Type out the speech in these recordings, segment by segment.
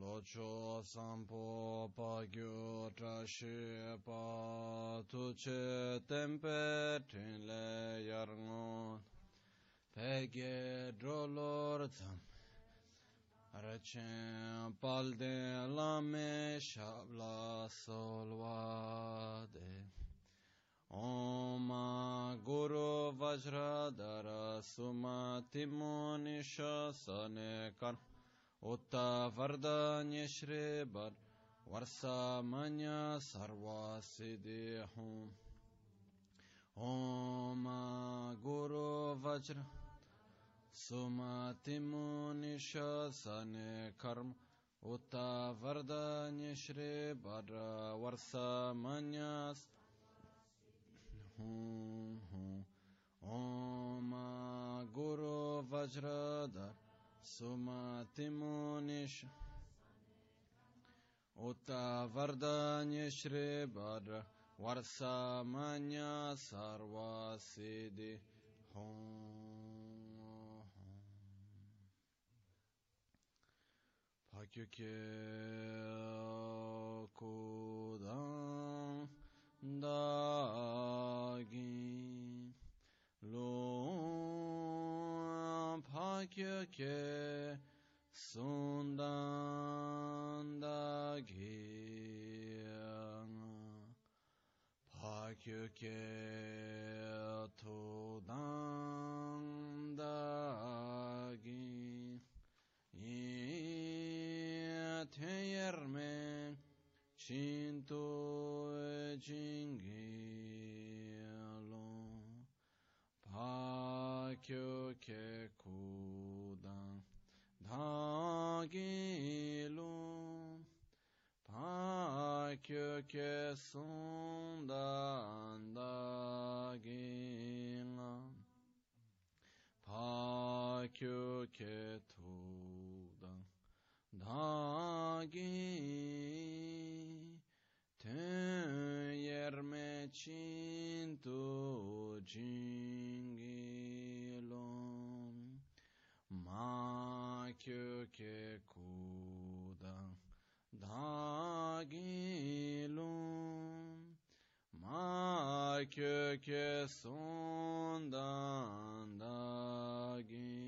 locho sampo pa gyu tra shi pa tu che tempe trin le yar ngon pe ge dro lor tsam Rechen pal de la me shabla solvade Om Guru Vajradhara Sumati Munisha Sanekar Utta Vardanya Shribar Varsamanya Sarva Siddhi Hum Om Guru Vajra Sumati Munisha Sanekarma Utta Vardanya Shribar Varsamanya Sarva Om Guru Vajradhar Sumati Munish Utta Vardanya Shri Bhadra. Varsamanya Sarva Siddhi. Pakyukye Kudam dagi lo pakye ke sundan dagi pakye ke todan dagi teyerme Cinto e Pakyo ke kudan Dhagilo Pakyo ke sundan dagila Pakyo ke tudan Dagi ten yerme cinto jingilom ma kyo ke kuda dagilom ma kyo ke sundan dagilom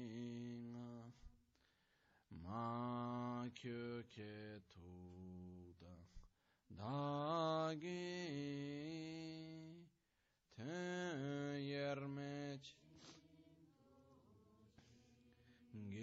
ma kyo ke tuda dagi ten yermeç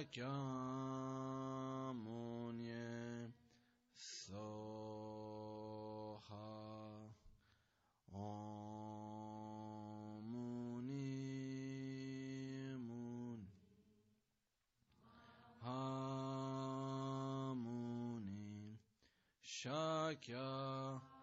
Sakyamunye Soha Omuni Mun Hamuni Shakyamunye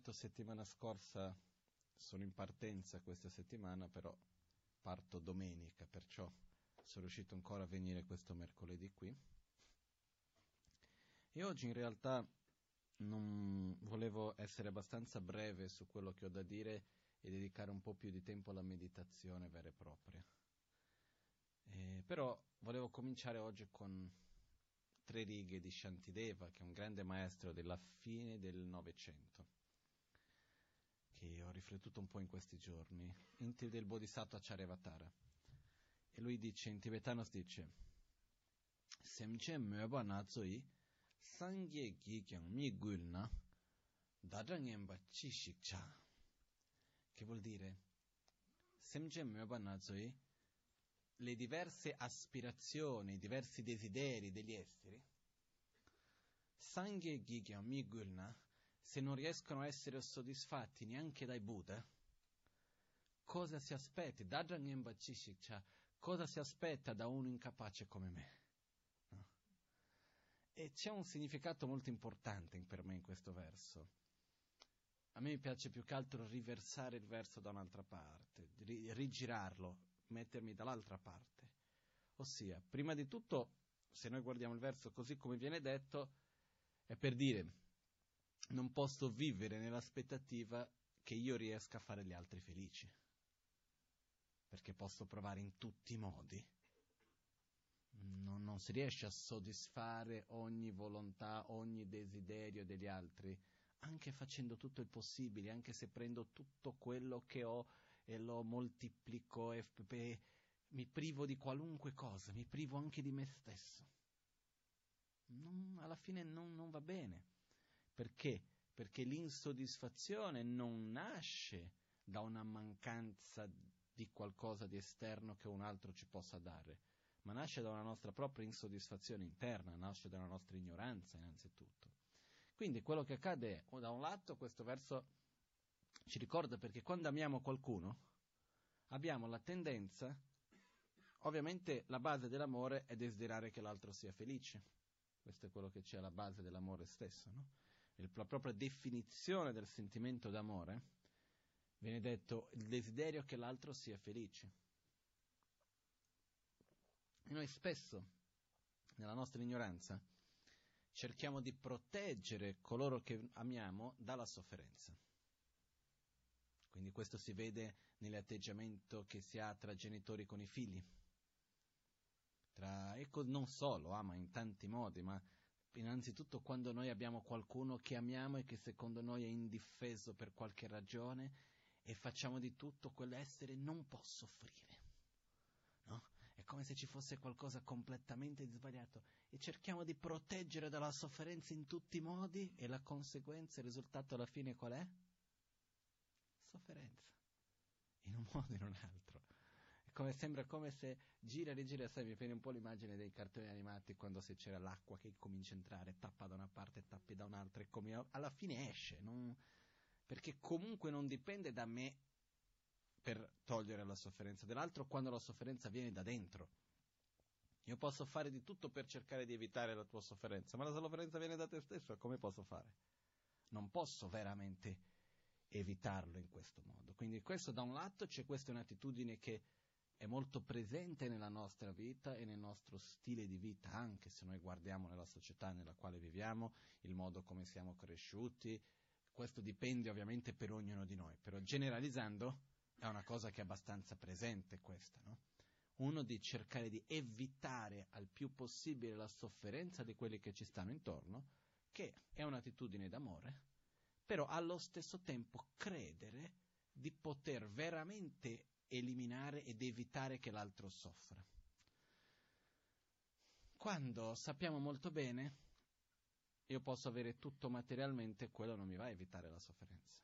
detto settimana scorsa, sono in partenza questa settimana, però parto domenica, perciò sono riuscito ancora a venire questo mercoledì qui. E oggi in realtà non volevo essere abbastanza breve su quello che ho da dire e dedicare un po' più di tempo alla meditazione vera e propria. Eh, però volevo cominciare oggi con tre righe di Shantideva, che è un grande maestro della fine del Novecento, che ho riflettuto un po' in questi giorni, Inti del Bodhisattva Charyavatara. E lui dice, in tibetano dice, Semche Möba Nazoi sangye gi kyang mi gul na dadangyemba chi shikcha. Che vuol dire? Semje myoba nazoi le diverse aspirazioni, i diversi desideri degli esseri, Sangye Gigya Migulna, se non riescono a essere soddisfatti neanche dai Buddha, cosa si aspetta? Cosa si aspetta da uno incapace come me? No? E c'è un significato molto importante per me in questo verso. A me piace più che altro riversare il verso da un'altra parte, rigirarlo, mettermi dall'altra parte. Ossia, prima di tutto, se noi guardiamo il verso così come viene detto, è per dire, non posso vivere nell'aspettativa che io riesca a fare gli altri felici, perché posso provare in tutti i modi. Non, non si riesce a soddisfare ogni volontà, ogni desiderio degli altri, anche facendo tutto il possibile, anche se prendo tutto quello che ho e lo moltiplico e, e mi privo di qualunque cosa, mi privo anche di me stesso. Non, alla fine non, non va bene. Perché? Perché l'insoddisfazione non nasce da una mancanza di qualcosa di esterno che un altro ci possa dare, ma nasce da una nostra propria insoddisfazione interna, nasce da una nostra ignoranza innanzitutto. Quindi quello che accade è, da un lato, questo verso ci ricorda perché quando amiamo qualcuno abbiamo la tendenza, ovviamente la base dell'amore è desiderare che l'altro sia felice, questo è quello che c'è alla base dell'amore stesso, no? La propria definizione del sentimento d'amore viene detto il desiderio che l'altro sia felice. E noi spesso, nella nostra ignoranza, cerchiamo di proteggere coloro che amiamo dalla sofferenza. Quindi questo si vede nell'atteggiamento che si ha tra genitori con i figli. Tra, ecco, non solo, ah, ma in tanti modi, ma innanzitutto quando noi abbiamo qualcuno che amiamo e che secondo noi è indifeso per qualche ragione e facciamo di tutto quell'essere non può soffrire. No? È come se ci fosse qualcosa completamente sbagliato e cerchiamo di proteggere dalla sofferenza in tutti i modi e la conseguenza, il risultato alla fine qual è? sofferenza, in un modo o in un altro. Come, sembra come se gira e rigira, sai, mi viene un po' l'immagine dei cartoni animati quando se c'era l'acqua che comincia a entrare, tappa da una parte, tappi da un'altra, e come alla fine esce, non, perché comunque non dipende da me per togliere la sofferenza dell'altro quando la sofferenza viene da dentro. Io posso fare di tutto per cercare di evitare la tua sofferenza, ma la sofferenza viene da te stesso, come posso fare? Non posso veramente evitarlo in questo modo. Quindi questo da un lato c'è questa un'attitudine che è molto presente nella nostra vita e nel nostro stile di vita, anche se noi guardiamo nella società nella quale viviamo, il modo come siamo cresciuti, questo dipende ovviamente per ognuno di noi, però generalizzando è una cosa che è abbastanza presente questa, no? Uno di cercare di evitare al più possibile la sofferenza di quelli che ci stanno intorno, che è un'attitudine d'amore, però allo stesso tempo credere di poter veramente eliminare ed evitare che l'altro soffra. Quando sappiamo molto bene, io posso avere tutto materialmente, quello non mi va a evitare la sofferenza.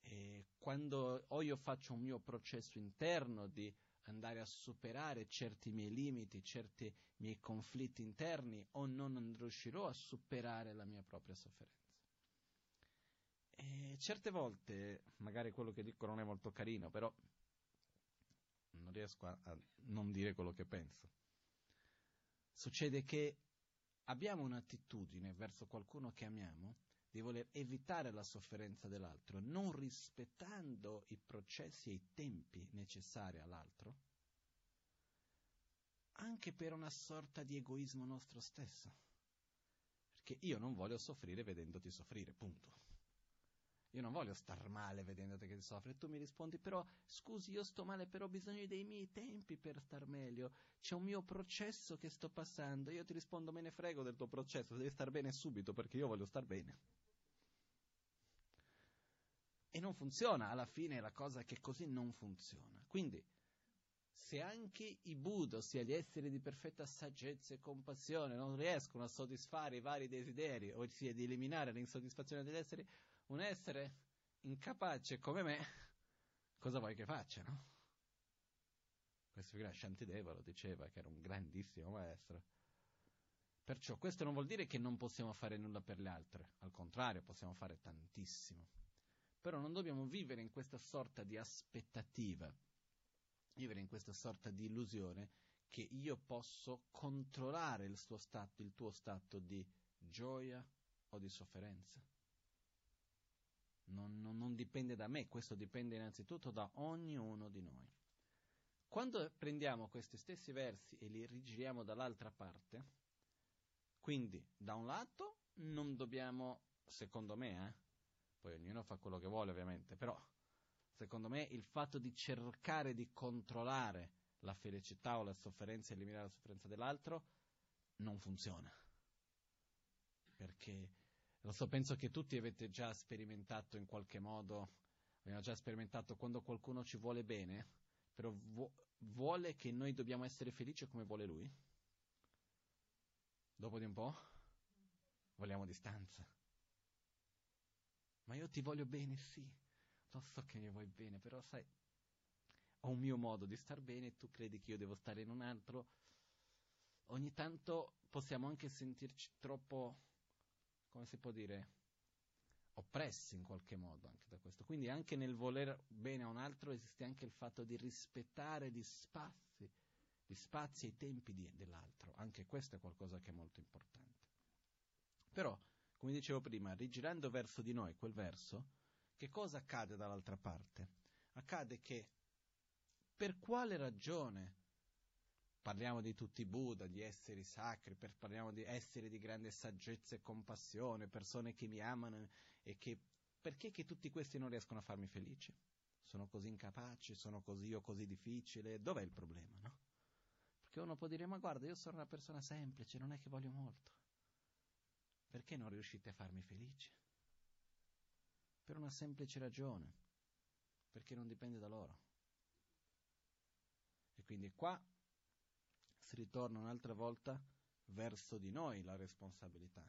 E quando o io faccio un mio processo interno di andare a superare certi miei limiti, certi miei conflitti interni, o non riuscirò a superare la mia propria sofferenza. E certe volte, magari quello che dico non è molto carino, però non riesco a, a non dire quello che penso. Succede che abbiamo un'attitudine verso qualcuno che amiamo di voler evitare la sofferenza dell'altro, non rispettando i processi e i tempi necessari all'altro, anche per una sorta di egoismo nostro stesso. Perché io non voglio soffrire vedendoti soffrire, punto. Io non voglio star male vedendoti che soffri. E tu mi rispondi, però, scusi, io sto male, però ho bisogno dei miei tempi per star meglio. C'è un mio processo che sto passando. Io ti rispondo, me ne frego del tuo processo, devi star bene subito perché io voglio star bene. E non funziona, alla fine la cosa che così non funziona. Quindi, se anche i Buddha, ossia gli esseri di perfetta saggezza e compassione, non riescono a soddisfare i vari desideri, ossia di eliminare l'insoddisfazione degli esseri, un essere incapace come me, cosa vuoi che faccia, no? Questo qui Shantideva lo diceva, che era un grandissimo maestro. Perciò questo non vuol dire che non possiamo fare nulla per le altre, al contrario, possiamo fare tantissimo. Però non dobbiamo vivere in questa sorta di aspettativa vivere in questa sorta di illusione che io posso controllare il, stato, il tuo stato di gioia o di sofferenza. Non, non, non, dipende da me, questo dipende innanzitutto da ognuno di noi. Quando prendiamo questi stessi versi e li rigiriamo dall'altra parte, quindi da un lato non dobbiamo, secondo me, eh, poi ognuno fa quello che vuole ovviamente, però secondo me, il fatto di cercare di controllare la felicità o la sofferenza eliminare la sofferenza dell'altro non funziona. Perché lo so, penso che tutti avete già sperimentato in qualche modo, abbiamo già sperimentato quando qualcuno ci vuole bene, però vu- vuole che noi dobbiamo essere felici come vuole lui. Dopo di un po' vogliamo distanza. Ma io ti voglio bene, sì lo so che mi vuoi bene, però sai, ho un mio modo di star bene e tu credi che io devo stare in un altro. Ogni tanto possiamo anche sentirci troppo, come si può dire, oppressi in qualche modo anche da questo. Quindi anche nel voler bene a un altro esiste anche il fatto di rispettare gli spazi, gli spazi e i tempi di, dell'altro. Anche questo è qualcosa che è molto importante. Però, come dicevo prima, rigirando verso di noi quel verso, che cosa accade dall'altra parte? Accade che per quale ragione parliamo di tutti i Buddha, di esseri sacri, per, parliamo di esseri di grande saggezza e compassione, persone che mi amano e che perché che tutti questi non riescono a farmi felice? Sono così incapaci, sono così o così difficile, dov'è il problema, no? Perché uno può dire, ma guarda, io sono una persona semplice, non è che voglio molto. Perché non riuscite a farmi felice? per una semplice ragione, perché non dipende da loro. E quindi qua si ritorna un'altra volta verso di noi la responsabilità.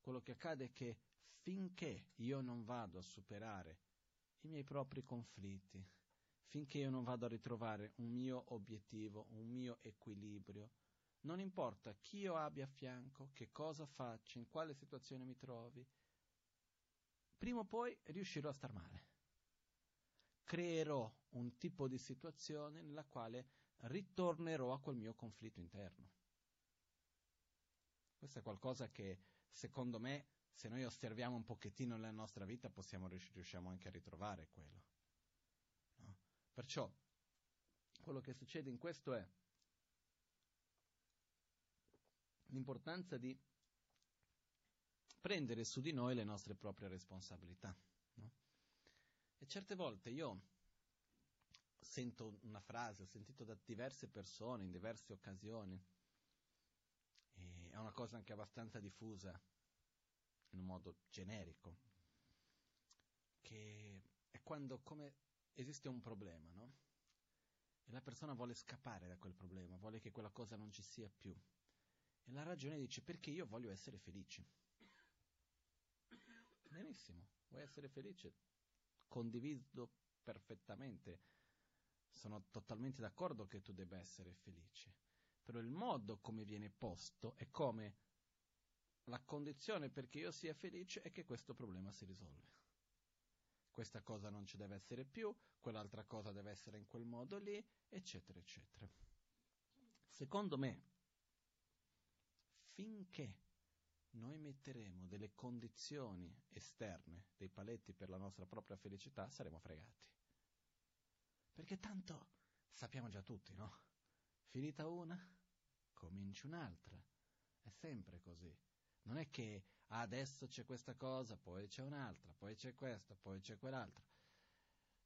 Quello che accade è che finché io non vado a superare i miei propri conflitti, finché io non vado a ritrovare un mio obiettivo, un mio equilibrio, non importa chi io abbia a fianco, che cosa faccio, in quale situazione mi trovi, prima o poi riuscirò a star male. Creerò un tipo di situazione nella quale ritornerò a quel mio conflitto interno. Questo è qualcosa che, secondo me, se noi osserviamo un pochettino nella nostra vita, possiamo, riusciamo anche a ritrovare quello. No? Perciò, quello che succede in questo è l'importanza di prendere su di noi le nostre proprie responsabilità. No? E certe volte io sento una frase, ho sentito da diverse persone in diverse occasioni, è una cosa anche abbastanza diffusa, in un modo generico, che è quando come esiste un problema, no? E la persona vuole scappare da quel problema, vuole che quella cosa non ci sia più. E la ragione dice perché io voglio essere felice. Benissimo, vuoi essere felice? Condivido perfettamente. Sono totalmente d'accordo che tu debba essere felice. Però il modo come viene posto è come la condizione perché io sia felice è che questo problema si risolve. Questa cosa non ci deve essere più, quell'altra cosa deve essere in quel modo lì, eccetera, eccetera. Secondo me, finché noi metteremo delle condizioni esterne, dei paletti per la nostra propria felicità, saremo fregati. Perché tanto sappiamo già tutti, no? Finita una, cominci un'altra. È sempre così. Non è che adesso c'è questa cosa, poi c'è un'altra, poi c'è questa, poi c'è quell'altra.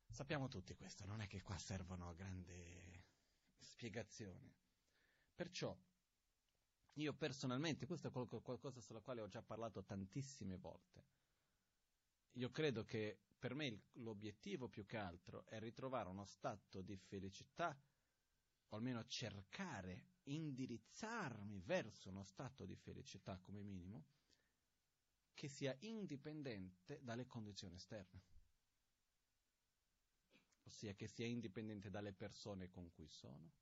Sappiamo tutti questo, non è che qua servono grandi spiegazioni. Perciò io personalmente, questo è qualcosa sulla quale ho già parlato tantissime volte. Io credo che per me l'obiettivo più che altro è ritrovare uno stato di felicità o almeno cercare, indirizzarmi verso uno stato di felicità come minimo, che sia indipendente dalle condizioni esterne, ossia che sia indipendente dalle persone con cui sono,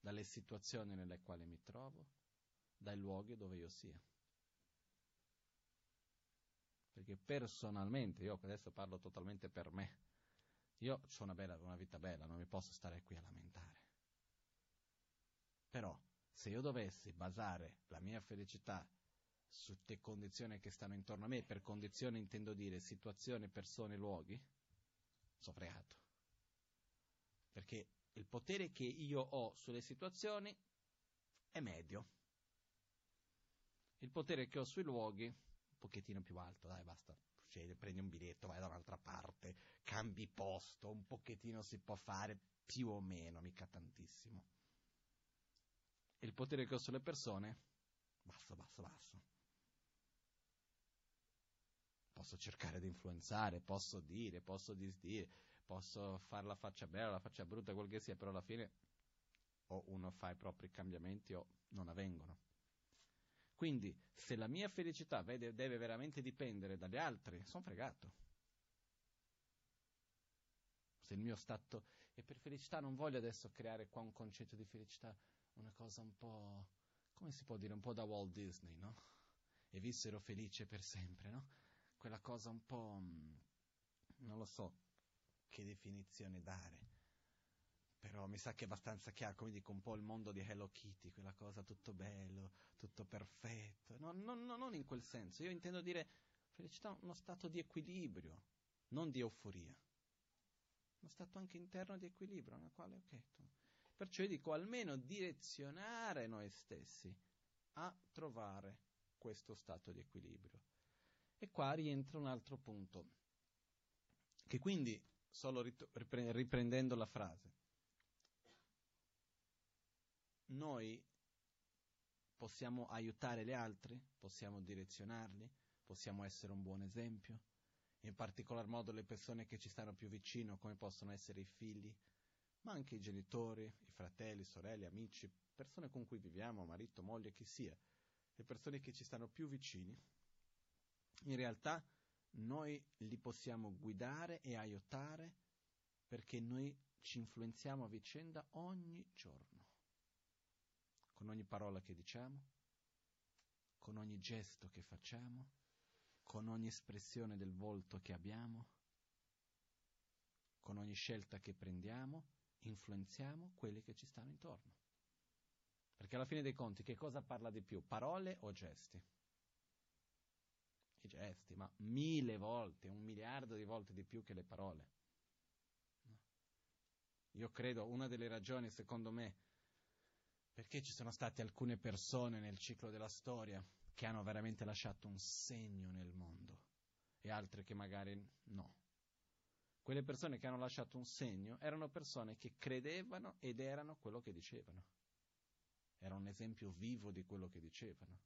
dalle situazioni nelle quali mi trovo, dai luoghi dove io sia. Perché personalmente, io adesso parlo totalmente per me, io ho una, bella, una vita bella, non mi posso stare qui a lamentare. Però, se io dovessi basare la mia felicità su te condizioni che stanno intorno a me, per condizioni intendo dire situazioni, persone, luoghi, sono fregato. Perché il potere che io ho sulle situazioni è medio. Il potere che ho sui luoghi, pochettino più alto, dai, basta, scegli, prendi un biglietto, vai da un'altra parte, cambi posto, un pochettino si può fare, più o meno, mica tantissimo. Il potere che ho sulle persone, basso, basso, basso. Posso cercare di influenzare, posso dire, posso disdire, posso fare la faccia bella, la faccia brutta, quel che sia, però alla fine o uno fa i propri cambiamenti o non avvengono. Quindi, se la mia felicità deve, deve veramente dipendere dagli altri, sono fregato. Se il mio stato... E per felicità non voglio adesso creare qua un concetto di felicità, una cosa un po'... come si può dire? Un po' da Walt Disney, no? E vissero felici per sempre, no? Quella cosa un po'... Mm, non lo so che definizione dare però mi sa che è abbastanza chiaro, come dico, un po' il mondo di Hello Kitty, quella cosa tutto bello, tutto perfetto. No, no, no, non in quel senso. Io intendo dire felicità, uno stato di equilibrio, non di euforia. Uno stato anche interno di equilibrio, nel quale, ok. Perciò io dico almeno direzionare noi stessi a trovare questo stato di equilibrio. E qua rientra un altro punto, che quindi, solo riprendendo la frase, noi possiamo aiutare gli altri, possiamo direzionarli, possiamo essere un buon esempio, in particolar modo le persone che ci stanno più vicino, come possono essere i figli, ma anche i genitori, i fratelli, sorelle, amici, persone con cui viviamo, marito, moglie, chi sia, le persone che ci stanno più vicini, in realtà noi li possiamo guidare e aiutare perché noi ci influenziamo a vicenda ogni giorno con ogni parola che diciamo, con ogni gesto che facciamo, con ogni espressione del volto che abbiamo, con ogni scelta che prendiamo, influenziamo quelli che ci stanno intorno. Perché alla fine dei conti che cosa parla di più, parole o gesti? I gesti, ma mille volte, un miliardo di volte di più che le parole. Io credo una delle ragioni, secondo me, perché ci sono state alcune persone nel ciclo della storia che hanno veramente lasciato un segno nel mondo e altre che magari no. Quelle persone che hanno lasciato un segno erano persone che credevano ed erano quello che dicevano. Era un esempio vivo di quello che dicevano.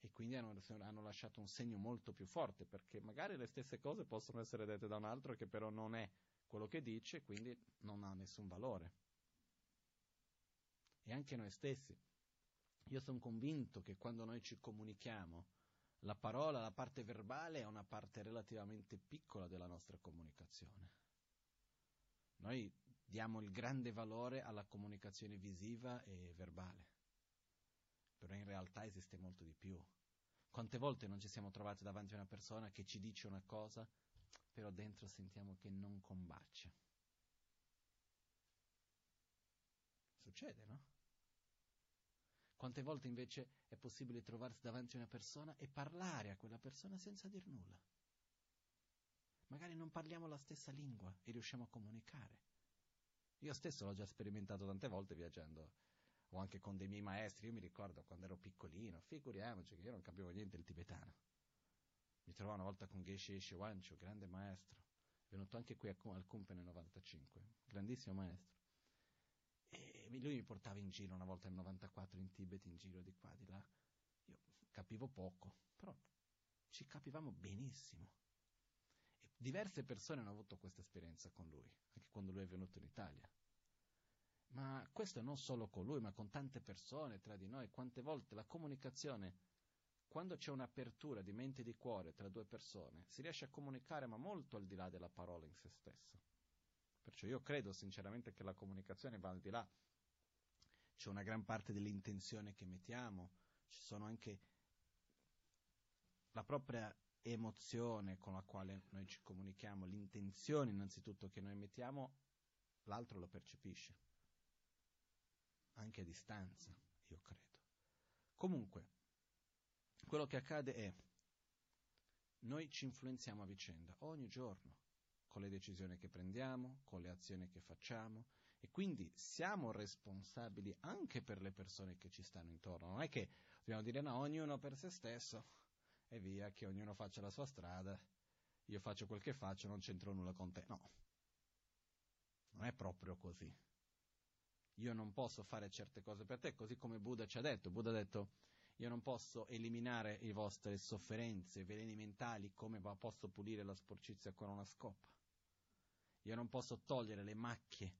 E quindi hanno, hanno, lasciato un segno molto più forte, perché magari le stesse cose possono essere dette da un altro che però non è quello che dice, quindi non ha nessun valore e anche noi stessi. Io sono convinto che quando noi ci comunichiamo, la parola, la parte verbale è una parte relativamente piccola della nostra comunicazione. Noi diamo il grande valore alla comunicazione visiva e verbale, però in realtà esiste molto di più. Quante volte non ci siamo trovati davanti a una persona che ci dice una cosa, però dentro sentiamo che non combacia. Succede, no? Quante volte invece è possibile trovarsi davanti a una persona e parlare a quella persona senza dir nulla? Magari non parliamo la stessa lingua e riusciamo a comunicare. Io stesso l'ho già sperimentato tante volte viaggiando, o anche con dei miei maestri. Io mi ricordo quando ero piccolino, figuriamoci che io non capivo niente del tibetano. Mi trovavo una volta con Geshe Shiwanchu, grande maestro, venuto anche qui al Kumpe nel 95, grandissimo maestro lui mi portava in giro una volta nel 94 in Tibet, in giro di qua, di là. Io capivo poco, però ci capivamo benissimo. E diverse persone hanno avuto questa esperienza con lui, anche quando lui è venuto in Italia. Ma questo non solo con lui, ma con tante persone tra di noi. Quante volte la comunicazione, quando c'è un'apertura di mente e di cuore tra due persone, si riesce a comunicare, ma molto al di là della parola in se stessa. Perciò io credo sinceramente che la comunicazione va al di là. C'è una gran parte dell'intenzione che mettiamo, ci sono anche la propria emozione con la quale noi ci comunichiamo, l'intenzione innanzitutto che noi mettiamo, l'altro lo percepisce, anche a distanza, io credo. Comunque, quello che accade è, noi ci influenziamo a vicenda ogni giorno, con le decisioni che prendiamo, con le azioni che facciamo, e quindi siamo responsabili anche per le persone che ci stanno intorno. Non è che dobbiamo dire no, ognuno per se stesso e via, che ognuno faccia la sua strada, io faccio quel che faccio, non c'entro nulla con te. No, non è proprio così. Io non posso fare certe cose per te, così come Buddha ci ha detto. Buddha ha detto, io non posso eliminare le vostre sofferenze, veleni mentali, come posso pulire la sporcizia con una scopa. Io non posso togliere le macchie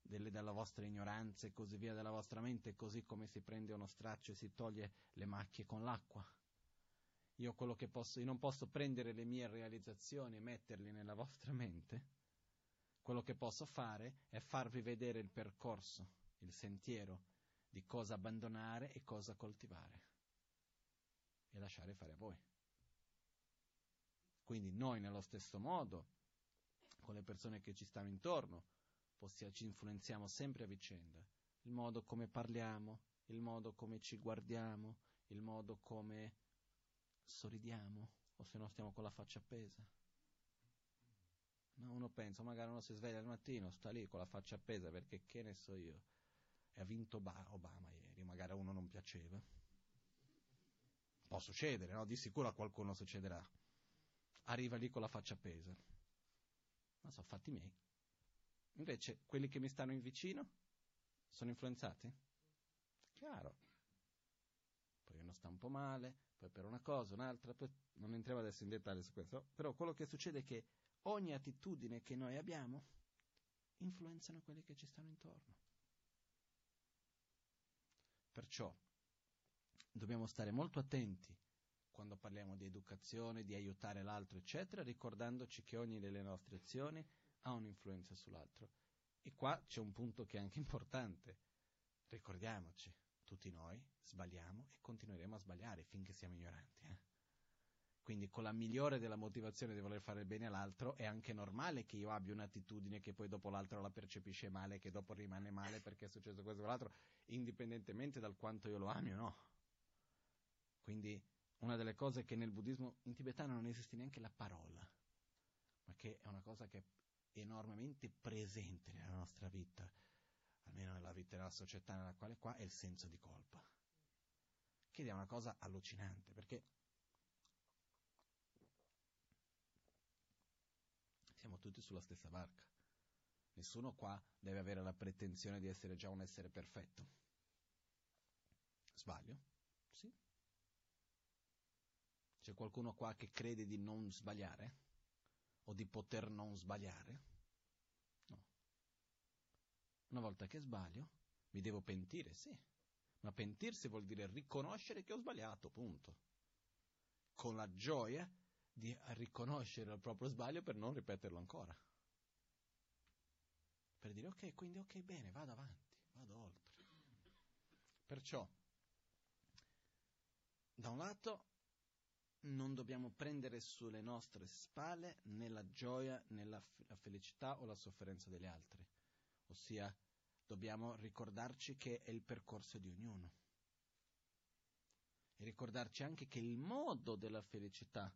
delle, della vostra ignoranza e così via della vostra mente, così come si prende uno straccio e si toglie le macchie con l'acqua. Io posso, io non posso prendere le mie realizzazioni e metterle nella vostra mente. Quello che posso fare è farvi vedere il percorso, il sentiero di cosa abbandonare e cosa coltivare e lasciare fare a voi. Quindi noi nello stesso modo, con le persone che ci stanno intorno, possiamo, ci influenziamo sempre a vicenda. Il modo come parliamo, il modo come ci guardiamo, il modo come sorridiamo o se no stiamo con la faccia appesa. No, uno pensa, magari uno si sveglia al mattino, sta lì con la faccia appesa perché che ne so io, e ha vinto Obama ieri, magari a uno non piaceva. Può succedere, no? Di sicuro a qualcuno succederà. Arriva lì con la faccia appesa. Ma sono fatti miei. Invece, quelli che mi stanno in vicino sono influenzati? Chiaro. Poi uno sta un po' male, poi per una cosa, un'altra, non entriamo adesso in dettaglio su questo, però quello che succede è che ogni attitudine che noi abbiamo influenzano quelli che ci stanno intorno. Perciò dobbiamo stare molto attenti quando parliamo di educazione, di aiutare l'altro, eccetera, ricordandoci che ogni delle nostre azioni ha un'influenza sull'altro. E qua c'è un punto che è anche importante. Ricordiamoci, tutti noi sbagliamo e continueremo a sbagliare finché siamo ignoranti. Eh? Quindi con la migliore della motivazione di voler fare bene all'altro è anche normale che io abbia un'attitudine che poi dopo l'altro la percepisce male, che dopo rimane male perché è successo questo o quell'altro, indipendentemente dal quanto io lo ami o no. Quindi una delle cose che nel buddismo in tibetano non esiste neanche la parola, ma che è una cosa che è enormemente presente nella nostra vita almeno nella vita della società nella quale qua, è il senso di colpa. Che è una cosa allucinante, perché siamo tutti sulla stessa barca. Nessuno qua deve avere la pretensione di essere già un essere perfetto. Sbaglio? Sì. C'è qualcuno qua che crede di non sbagliare? O di poter non sbagliare? Una volta che sbaglio, mi devo pentire, sì. Ma pentirsi vuol dire riconoscere che ho sbagliato, punto. Con la gioia di riconoscere il proprio sbaglio per non ripeterlo ancora. Per dire ok, quindi ok, bene, vado avanti, vado oltre. Perciò, da un lato, non dobbiamo prendere sulle nostre spalle né la gioia né la, la felicità o la sofferenza degli altri. Ossia dobbiamo ricordarci che è il percorso di ognuno. E ricordarci anche che il modo della felicità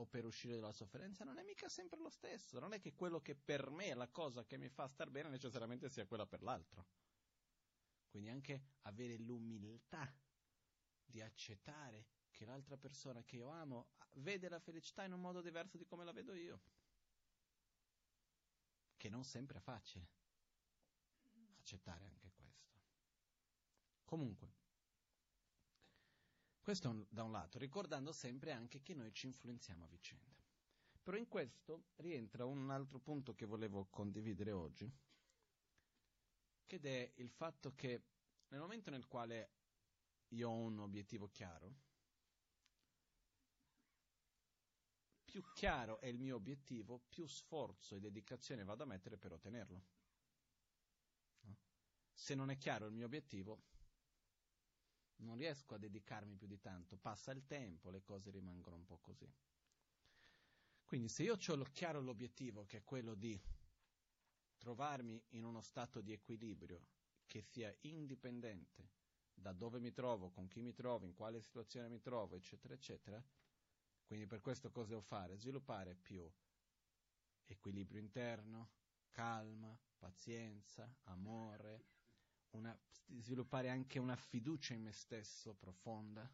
o per uscire dalla sofferenza non è mica sempre lo stesso, non è che quello che per me è la cosa che mi fa star bene necessariamente sia quella per l'altro. Quindi anche avere l'umiltà di accettare che l'altra persona che io amo vede la felicità in un modo diverso di come la vedo io, che non sempre è facile accettare anche questo. Comunque, questo un, da un lato, ricordando sempre anche che noi ci influenziamo a vicenda. Però in questo rientra un altro punto che volevo condividere oggi, che è il fatto che nel momento nel quale io ho un obiettivo chiaro, più chiaro è il mio obiettivo, più sforzo e dedicazione vado a mettere per ottenerlo. No? Se non è chiaro il mio obiettivo, non riesco a dedicarmi più di tanto, passa il tempo, le cose rimangono un po' così. Quindi se io ho chiaro l'obiettivo, che è quello di trovarmi in uno stato di equilibrio che sia indipendente da dove mi trovo, con chi mi trovo, in quale situazione mi trovo, eccetera, eccetera, quindi per questo cosa devo fare? Sviluppare più equilibrio interno, calma, pazienza, amore, una, sviluppare anche una fiducia in me stesso profonda,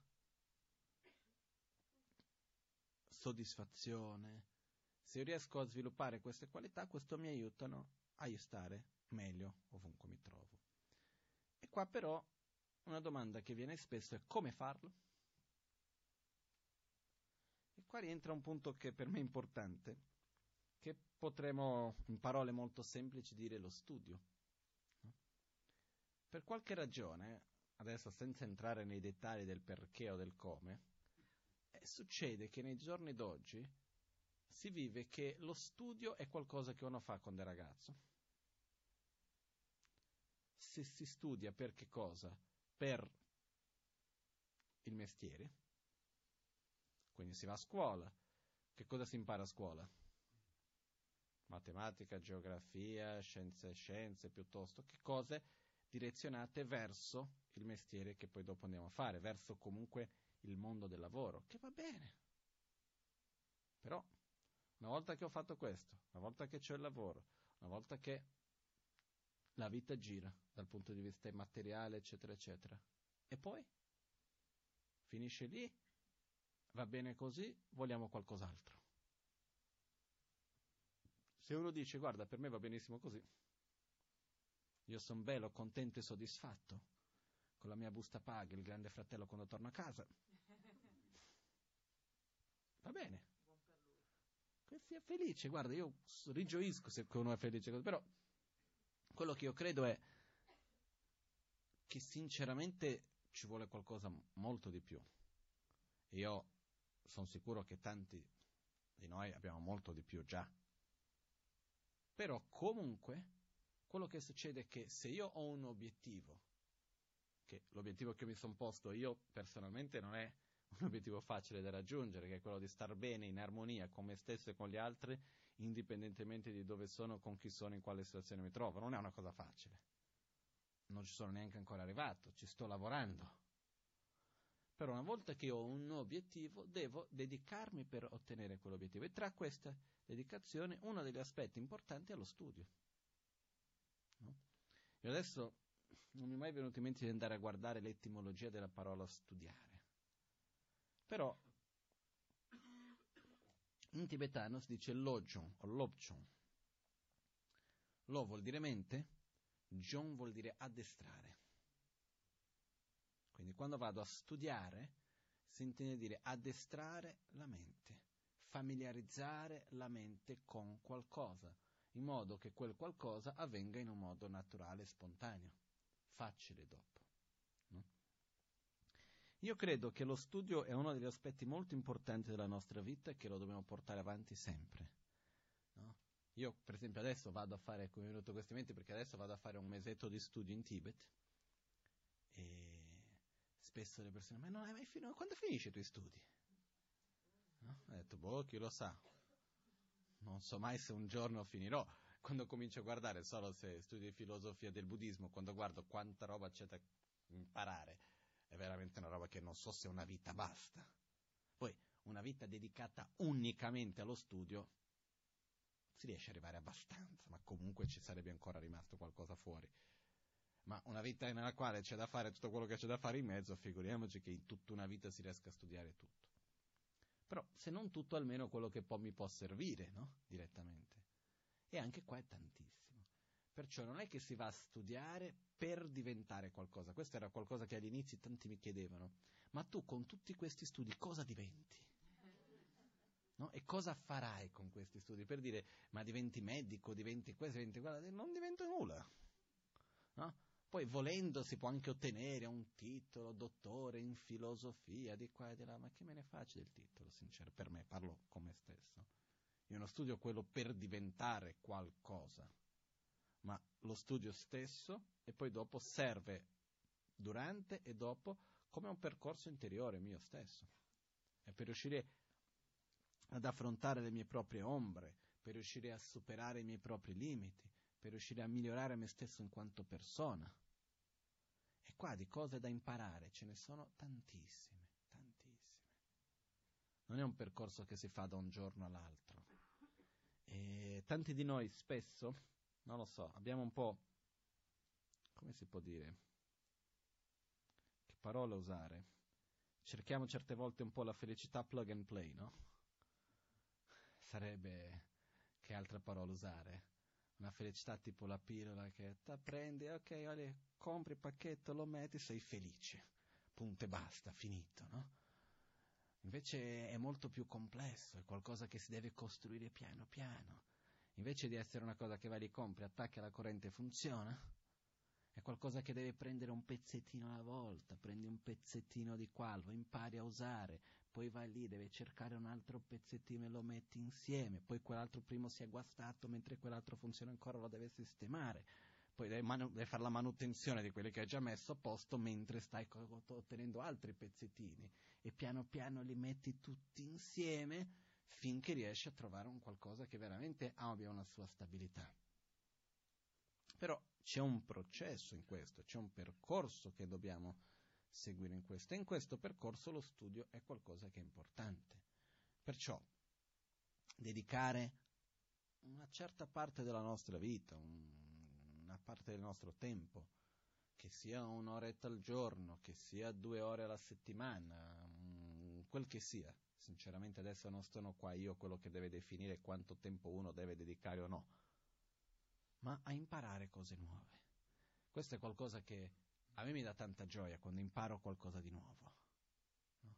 soddisfazione. Se io riesco a sviluppare queste qualità, questo mi aiutano a stare meglio ovunque mi trovo. E qua però una domanda che viene spesso è come farlo? Qua rientra un punto che per me è importante, che potremmo in parole molto semplici dire lo studio. Per qualche ragione, adesso senza entrare nei dettagli del perché o del come, eh, succede che nei giorni d'oggi si vive che lo studio è qualcosa che uno fa quando è ragazzo. Se si studia per che cosa? Per il mestiere, quindi si va a scuola. Che cosa si impara a scuola? Matematica, geografia, scienze, scienze piuttosto che cose direzionate verso il mestiere che poi dopo andiamo a fare, verso comunque il mondo del lavoro, che va bene. Però, una volta che ho fatto questo, una volta che c'è il lavoro, una volta che la vita gira dal punto di vista materiale, eccetera, eccetera, e poi finisce lì va bene così, vogliamo qualcos'altro. Se uno dice guarda per me va benissimo così, io sono bello, contento e soddisfatto con la mia busta paga, il grande fratello quando torno a casa, va bene. Che sia felice, guarda, io rigioisco se uno è felice, però quello che io credo è che sinceramente ci vuole qualcosa molto di più. Io sono sicuro che tanti di noi abbiamo molto di più già. Però comunque quello che succede è che se io ho un obiettivo, che l'obiettivo che mi sono posto io personalmente non è un obiettivo facile da raggiungere, che è quello di star bene in armonia con me stesso e con gli altri, indipendentemente di dove sono, con chi sono, in quale situazione mi trovo. Non è una cosa facile. Non ci sono neanche ancora arrivato, ci sto lavorando. Però una volta che ho un obiettivo, devo dedicarmi per ottenere quell'obiettivo. E tra questa dedicazione, uno degli aspetti importanti è lo studio. No? Io adesso non mi è mai venuto in mente di andare a guardare l'etimologia della parola studiare. Però in tibetano si dice lojon o lobchon. Lo vuol dire mente, jon vuol dire addestrare. Quindi quando vado a studiare si intende dire addestrare la mente, familiarizzare la mente con qualcosa, in modo che quel qualcosa avvenga in un modo naturale, spontaneo, facile dopo. No? Io credo che lo studio è uno degli aspetti molto importanti della nostra vita e che lo dobbiamo portare avanti sempre. No? Io, per esempio, adesso vado a fare, come è venuto questi menti, perché adesso vado a fare un mesetto di studio in Tibet spesso le persone, ma non hai mai finito, quando finisci i tuoi studi? No? Ho detto, boh, chi lo sa. Non so mai se un giorno finirò. Quando comincio a guardare, solo se studio filosofia del buddismo, quando guardo quanta roba c'è da imparare, è veramente una roba che non so se una vita basta. Poi, una vita dedicata unicamente allo studio, si riesce ad arrivare abbastanza, ma comunque ci sarebbe ancora rimasto qualcosa fuori ma una vita nella quale c'è da fare tutto quello che c'è da fare in mezzo, figuriamoci che in tutta una vita si riesca a studiare tutto. Però se non tutto, almeno quello che poi mi può servire, no? Direttamente. E anche qua è tantissimo. Perciò non è che si va a studiare per diventare qualcosa. Questo era qualcosa che all'inizio tanti mi chiedevano. Ma tu con tutti questi studi cosa diventi? No? E cosa farai con questi studi? Per dire, ma diventi medico, diventi questo, diventi quello? Non divento nulla no? Poi volendo si può anche ottenere un titolo, dottore in filosofia, di qua e di là, ma che me ne faccio del titolo, sincero, per me, parlo con me stesso. Io non studio quello per diventare qualcosa, ma lo studio stesso e poi dopo serve durante e dopo come un percorso interiore mio stesso. E per riuscire ad affrontare le mie proprie ombre, per riuscire a superare i miei propri limiti, per riuscire a migliorare me stesso in quanto persona. Qua di cose da imparare ce ne sono tantissime, tantissime. Non è un percorso che si fa da un giorno all'altro. E tanti di noi spesso, non lo so, abbiamo un po', come si può dire, che parole usare? Cerchiamo certe volte un po' la felicità plug and play, no? Sarebbe che altra parola usare? Una felicità tipo la pillola che te prendi, ok, olha, compri il pacchetto, lo metti, sei felice. Punto e basta, finito, no? Invece è molto più complesso, è qualcosa che si deve costruire piano piano. Invece di essere una cosa che vai lì, compri, attacchi alla corrente e funziona, è qualcosa che deve prendere un pezzettino alla volta, prendi un pezzettino di qua, lo impari a usare, poi vai lì, devi cercare un altro pezzettino e lo metti insieme, poi quell'altro primo si è guastato mentre quell'altro funziona ancora, lo deve sistemare, poi devi, manu- devi fare la manutenzione di quelli che hai già messo a posto mentre stai co- ottenendo altri pezzettini e piano piano li metti tutti insieme finché riesci a trovare un qualcosa che veramente abbia una sua stabilità. Però c'è un processo in questo, c'è un percorso che dobbiamo seguire in questo e in questo percorso lo studio è qualcosa che è importante. Perciò dedicare una certa parte della nostra vita, un, una parte del nostro tempo, che sia un'oretta al giorno, che sia due ore alla settimana, um, quel che sia. Sinceramente adesso non sono qua io quello che deve definire quanto tempo uno deve dedicare o no ma a imparare cose nuove. Questo è qualcosa che a me mi dà tanta gioia quando imparo qualcosa di nuovo. No?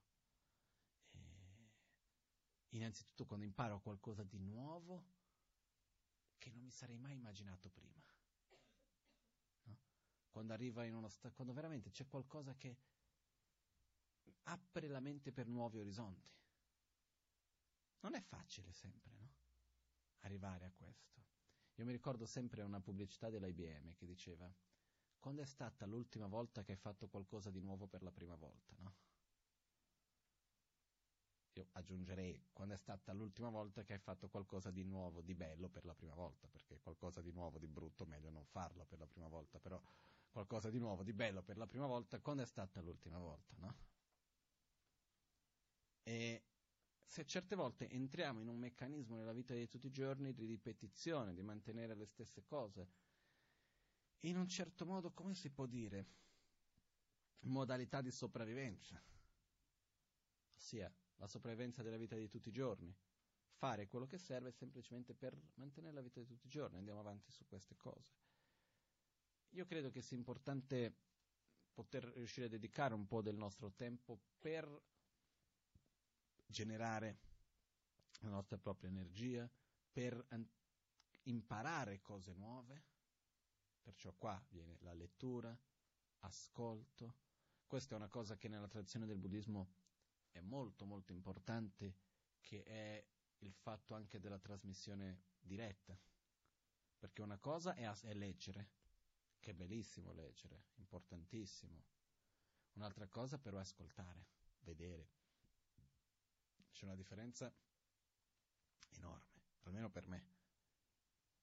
innanzitutto quando imparo qualcosa di nuovo che non mi sarei mai immaginato prima. No? Quando arriva in uno stato, quando veramente c'è qualcosa che apre la mente per nuovi orizzonti. Non è facile sempre, no? Arrivare a questo. Io mi ricordo sempre una pubblicità dell'IBM che diceva quando è stata l'ultima volta che hai fatto qualcosa di nuovo per la prima volta, no? Io aggiungerei quando è stata l'ultima volta che hai fatto qualcosa di nuovo, di bello per la prima volta, perché qualcosa di nuovo, di brutto, meglio non farlo per la prima volta, però qualcosa di nuovo, di bello per la prima volta, quando è stata l'ultima volta, no? E se certe volte entriamo in un meccanismo nella vita di tutti i giorni di ripetizione, di mantenere le stesse cose, in un certo modo, come si può dire, modalità di sopravvivenza, ossia la sopravvivenza della vita di tutti i giorni, fare quello che serve semplicemente per mantenere la vita di tutti i giorni, andiamo avanti su queste cose. Io credo che sia importante poter riuscire a dedicare un po' del nostro tempo per generare la nostra propria energia, per imparare cose nuove. Perciò qua viene la lettura, ascolto. Questa è una cosa che nella tradizione del buddismo è molto molto importante, che è il fatto anche della trasmissione diretta. Perché una cosa è, è leggere, che è bellissimo leggere, importantissimo. Un'altra cosa però è ascoltare, vedere, c'è una differenza enorme, almeno per me.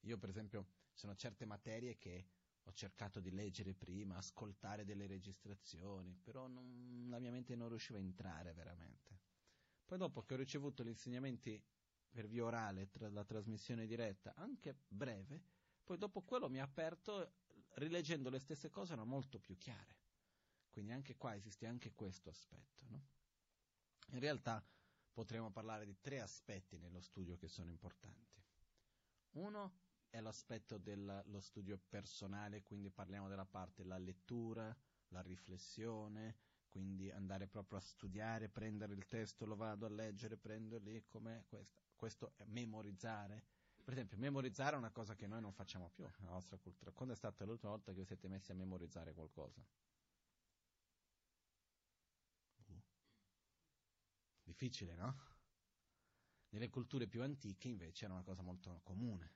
Io per esempio sono certe materie che ho cercato di leggere prima, ascoltare delle registrazioni, però non, la mia mente non riusciva a entrare veramente. Poi dopo che ho ricevuto gli insegnamenti per via orale, tra la trasmissione diretta, anche breve, poi dopo quello mi ha aperto, rileggendo le stesse cose erano molto più chiare. Quindi anche qua esiste anche questo aspetto. No? In realtà potremo parlare di tre aspetti nello studio che sono importanti. Uno è l'aspetto dello studio personale, quindi parliamo della parte della lettura, la riflessione, quindi andare proprio a studiare, prendere il testo, lo vado a leggere, prendo lì come questo, questo è memorizzare, Per esempio, memorizzare è una cosa che noi non facciamo più nella nostra cultura. Quando è stata l'ultima volta che vi siete messi a memorizzare qualcosa? Uh. Difficile, no? Nelle culture più antiche invece era una cosa molto comune,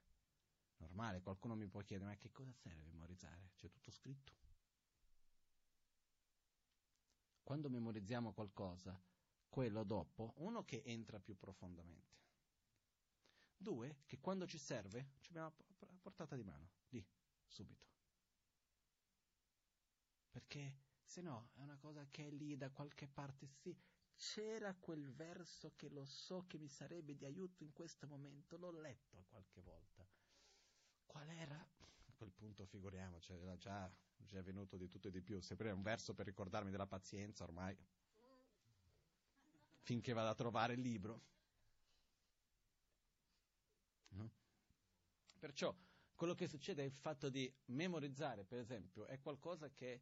normale. Qualcuno mi può chiedere, ma che cosa serve memorizzare? C'è tutto scritto. Quando memorizziamo qualcosa, quello dopo, uno che entra più profondamente. Due, che quando ci serve, ci abbiamo a portata di mano, lì, subito. Perché se no è una cosa che è lì da qualche parte, sì, c'era quel verso che lo so che mi sarebbe di aiuto in questo momento, l'ho letto qualche volta. Qual era? A quel punto figuriamoci, era già, già venuto di tutto e di più. Se prima un verso per ricordarmi della pazienza, ormai, finché vado a trovare il libro. No? Perciò quello che succede è il fatto di memorizzare, per esempio, è qualcosa che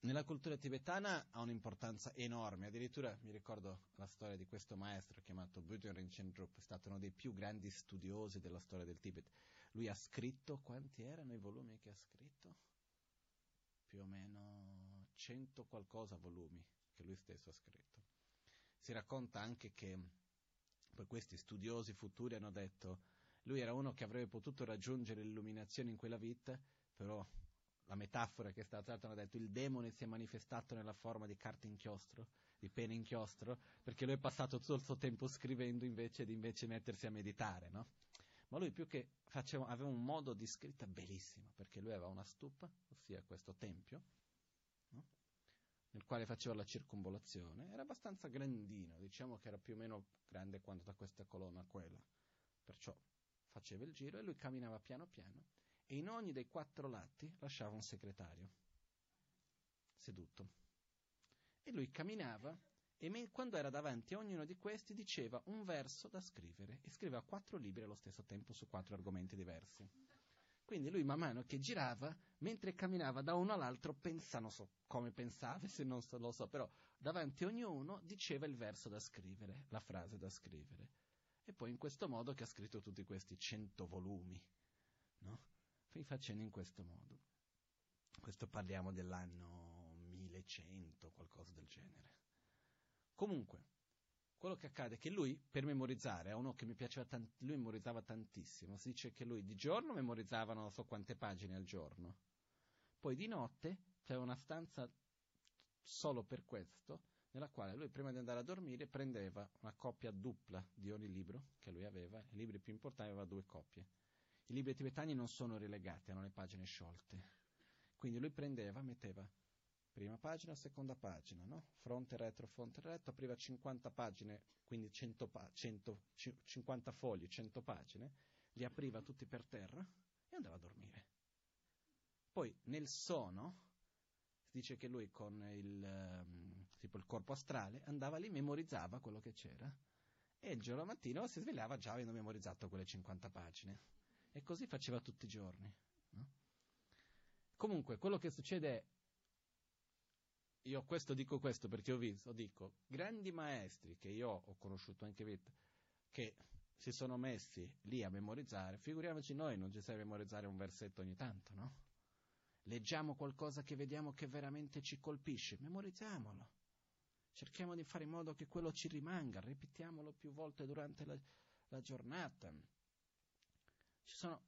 nella cultura tibetana ha un'importanza enorme, addirittura mi ricordo la storia di questo maestro chiamato Bujin Rinchen Drup, è stato uno dei più grandi studiosi della storia del Tibet. Lui ha scritto, quanti erano i volumi che ha scritto? Più o meno cento qualcosa volumi che lui stesso ha scritto. Si racconta anche che poi questi studiosi futuri hanno detto lui era uno che avrebbe potuto raggiungere l'illuminazione in quella vita, però la metafora che è stata usata, hanno detto il demone si è manifestato nella forma di carta inchiostro, di pena inchiostro, perché lui è passato tutto il suo tempo scrivendo invece di invece mettersi a meditare, no? Ma lui più che faceva, aveva un modo di scritta bellissimo, perché lui aveva una stupa, ossia questo tempio, no? nel quale faceva la circonvolazione, era abbastanza grandino, diciamo che era più o meno grande quanto da questa colonna a quella, perciò faceva il giro e lui camminava piano piano e in ogni dei quattro lati lasciava un segretario seduto. E lui camminava e me, quando era davanti a ognuno di questi diceva un verso da scrivere e scriveva quattro libri allo stesso tempo su quattro argomenti diversi. Quindi lui man mano che girava, mentre camminava da uno all'altro, pensa, non so come pensava, se non so, lo so, però davanti a ognuno diceva il verso da scrivere, la frase da scrivere. E poi in questo modo che ha scritto tutti questi cento volumi, no? facendo in questo modo. Questo parliamo dell'anno 1100, qualcosa del genere. Comunque, quello che accade è che lui, per memorizzare, a uno che mi piaceva tanto, lui memorizzava tantissimo, si dice che lui di giorno memorizzava non so quante pagine al giorno, poi di notte c'era una stanza solo per questo, nella quale lui prima di andare a dormire prendeva una coppia dupla di ogni libro che lui aveva, i libri più importanti aveva due coppie. I libri tibetani non sono relegati, hanno le pagine sciolte. Quindi lui prendeva, metteva prima pagina, seconda pagina, no? fronte, retro, fronte, retro, apriva 50 pagine, quindi 100 pa- 100, 50 fogli, 100 pagine, li apriva tutti per terra e andava a dormire. Poi nel sono, si dice che lui con il, um, tipo il corpo astrale andava lì, memorizzava quello che c'era e il giorno mattino si svegliava già avendo memorizzato quelle 50 pagine. E così faceva tutti i giorni. No? Comunque, quello che succede è, io questo dico questo perché ho visto, dico, grandi maestri che io ho conosciuto anche vita, che si sono messi lì a memorizzare, figuriamoci noi, non ci serve memorizzare un versetto ogni tanto, no? Leggiamo qualcosa che vediamo che veramente ci colpisce, memorizziamolo. Cerchiamo di fare in modo che quello ci rimanga, ripetiamolo più volte durante la, la giornata. Ci sono,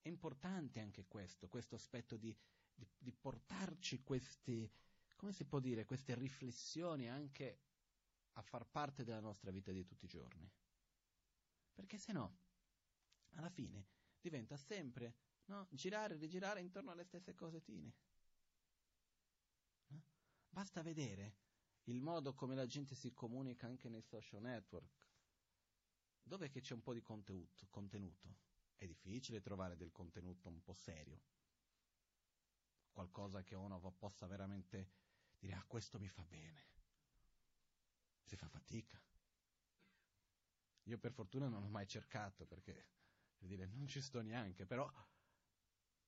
è importante anche questo, questo aspetto di, di, di portarci questi, come si può dire, queste riflessioni anche a far parte della nostra vita di tutti i giorni. Perché se no, alla fine diventa sempre no, girare e rigirare intorno alle stesse cosetine. No? Basta vedere il modo come la gente si comunica anche nei social network. Dov'è che c'è un po' di contenuto? contenuto? è difficile trovare del contenuto un po' serio, qualcosa che uno possa veramente dire, ah, questo mi fa bene. Si fa fatica. Io per fortuna non l'ho mai cercato perché, per dire, non ci sto neanche, però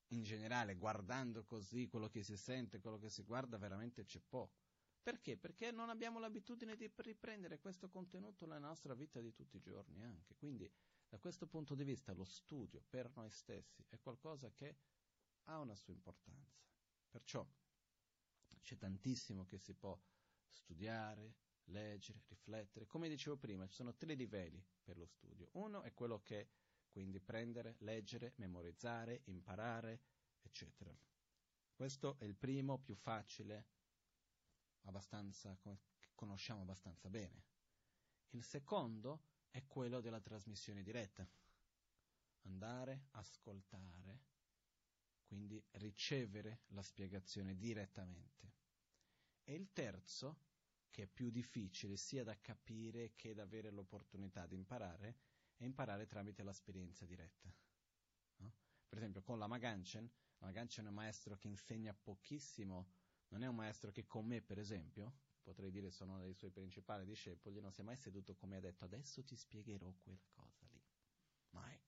in generale, guardando così quello che si sente, quello che si guarda, veramente c'è poco. Perché? Perché non abbiamo l'abitudine di riprendere questo contenuto nella nostra vita di tutti i giorni anche. Quindi Da questo punto di vista lo studio per noi stessi è qualcosa che ha una sua importanza. Perciò c'è tantissimo che si può studiare, leggere, riflettere. Come dicevo prima, ci sono tre livelli per lo studio. Uno è quello che quindi prendere, leggere, memorizzare, imparare, eccetera. Questo è il primo, più facile, abbastanza, che conosciamo abbastanza bene. Il secondo è quello della trasmissione diretta. Andare, ascoltare, quindi ricevere la spiegazione direttamente. E il terzo, che è più difficile sia da capire che da avere l'opportunità di imparare, è imparare tramite l'esperienza diretta. No? Per esempio con la Maganchen, la Maganchen è un maestro che insegna pochissimo, non è un maestro che con me per esempio, potrei dire sono uno dei suoi principali discepoli, non si è mai seduto come ha detto adesso ti spiegherò quella cosa lì. Mai.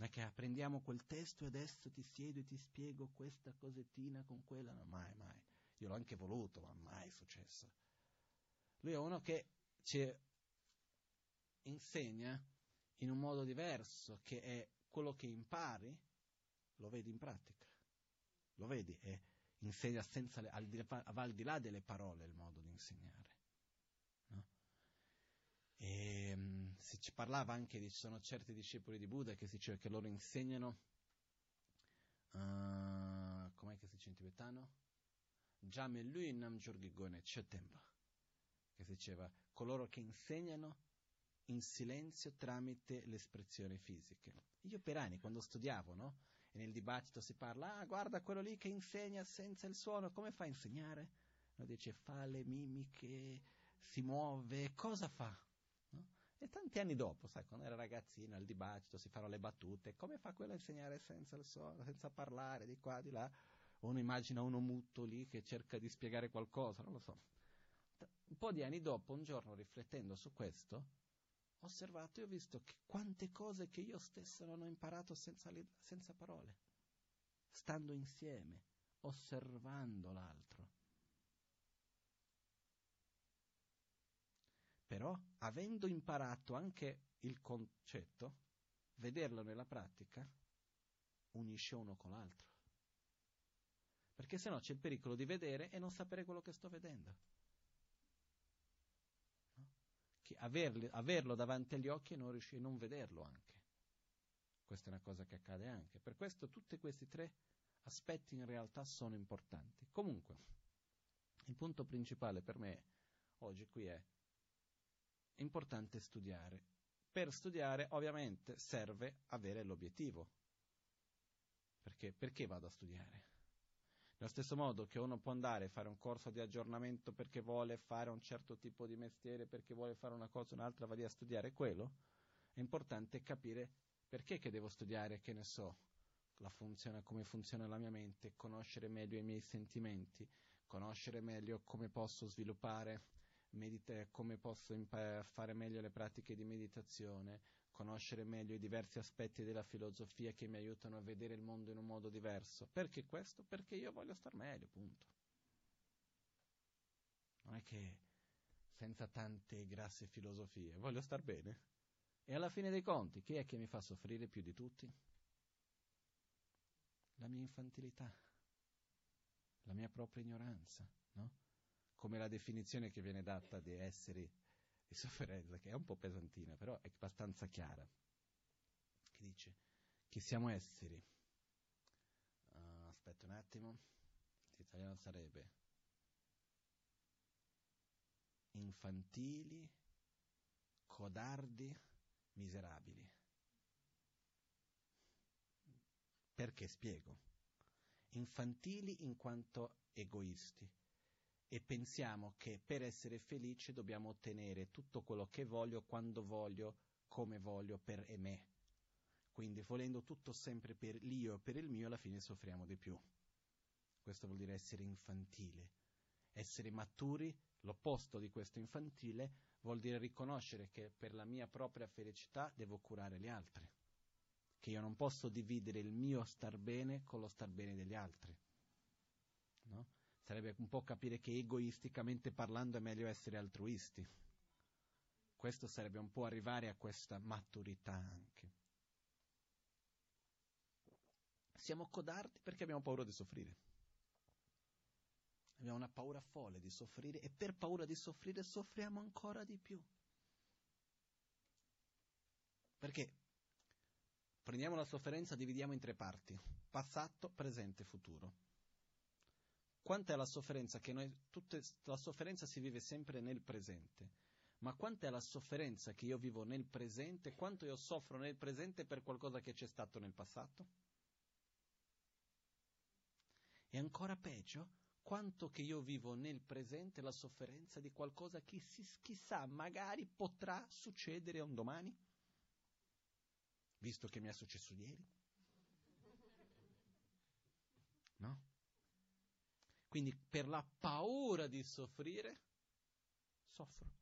Non è che apprendiamo quel testo e adesso ti siedo e ti spiego questa cosettina con quella, no, mai, mai. Io l'ho anche voluto, ma mai successo. Lui è uno che ci insegna in un modo diverso, che è quello che impari, lo vedi in pratica. Lo vedi e insegna senza, al di, al di là delle parole il modo di insegnare. No? E, ehm, si ci parlava anche di, ci sono certi discepoli di Buddha che si che loro insegnano, uh, com'è che si dice in tibetano? Jame lui nam jorgigone chetemba, che si diceva coloro che insegnano in silenzio tramite le espressioni fisiche. Io per anni, quando studiavo, no? E nel dibattito si parla, ah, guarda quello lì che insegna senza il suono, come fa a insegnare? No, dice, fa le mimiche, si muove, cosa fa? E tanti anni dopo, sai, quando era ragazzino, al dibattito si fanno le battute, come fa quello a insegnare senza il suono, senza parlare di qua, di là? Uno immagina uno muto lì che cerca di spiegare qualcosa, non lo so. Un po' di anni dopo, un giorno riflettendo su questo, ho osservato e ho visto che quante cose che io stesso non ho imparato senza, senza parole, stando insieme, osservando l'altro. Però, avendo imparato anche il concetto, vederlo nella pratica unisce uno con l'altro. Perché sennò c'è il pericolo di vedere e non sapere quello che sto vedendo averli, averlo davanti agli occhi e non riuscire a non vederlo anche. Questa è una cosa che accade anche. Per questo tutti questi tre aspetti in realtà sono importanti. Comunque, il punto principale per me oggi qui è importante studiare. Per studiare ovviamente serve avere l'obiettivo. Perché, perché vado a studiare? Nello stesso modo che uno può andare a fare un corso di aggiornamento perché vuole fare un certo tipo di mestiere, perché vuole fare una cosa o un'altra, va lì a studiare quello, è importante capire perché che devo studiare, che ne so, la funzione, come funziona la mia mente, conoscere meglio i miei sentimenti, conoscere meglio come posso sviluppare, medita- come posso impa- fare meglio le pratiche di meditazione, conoscere meglio i diversi aspetti della filosofia che mi aiutano a vedere il mondo in un modo diverso. Perché questo? Perché io voglio star meglio, punto. Non è che senza tante grasse filosofie, voglio star bene. E alla fine dei conti, chi è che mi fa soffrire più di tutti? La mia infantilità, la mia propria ignoranza, no? Come la definizione che viene data di esseri di sofferenza, che è un po' pesantina, però è abbastanza chiara, che dice che siamo esseri, uh, aspetta un attimo, in italiano sarebbe infantili, codardi, miserabili. Perché spiego? Infantili in quanto egoisti, e pensiamo che per essere felici dobbiamo ottenere tutto quello che voglio, quando voglio, come voglio, per e me. Quindi volendo tutto sempre per l'io e per il mio, alla fine soffriamo di più. Questo vuol dire essere infantile. Essere maturi, l'opposto di questo infantile, vuol dire riconoscere che per la mia propria felicità devo curare gli altri. Che io non posso dividere il mio star bene con lo star bene degli altri. No? Sarebbe un po' capire che egoisticamente parlando è meglio essere altruisti. Questo sarebbe un po' arrivare a questa maturità anche. Siamo codardi perché abbiamo paura di soffrire. Abbiamo una paura folle di soffrire e per paura di soffrire soffriamo ancora di più. Perché prendiamo la sofferenza, dividiamo in tre parti, passato, presente e futuro. Quanta è la sofferenza che noi, tutte, la sofferenza si vive sempre nel presente ma quanta è la sofferenza che io vivo nel presente, quanto io soffro nel presente per qualcosa che c'è stato nel passato? E ancora peggio, quanto che io vivo nel presente la sofferenza di qualcosa che chissà, magari potrà succedere un domani? Visto che mi è successo ieri? No? Quindi per la paura di soffrire, soffro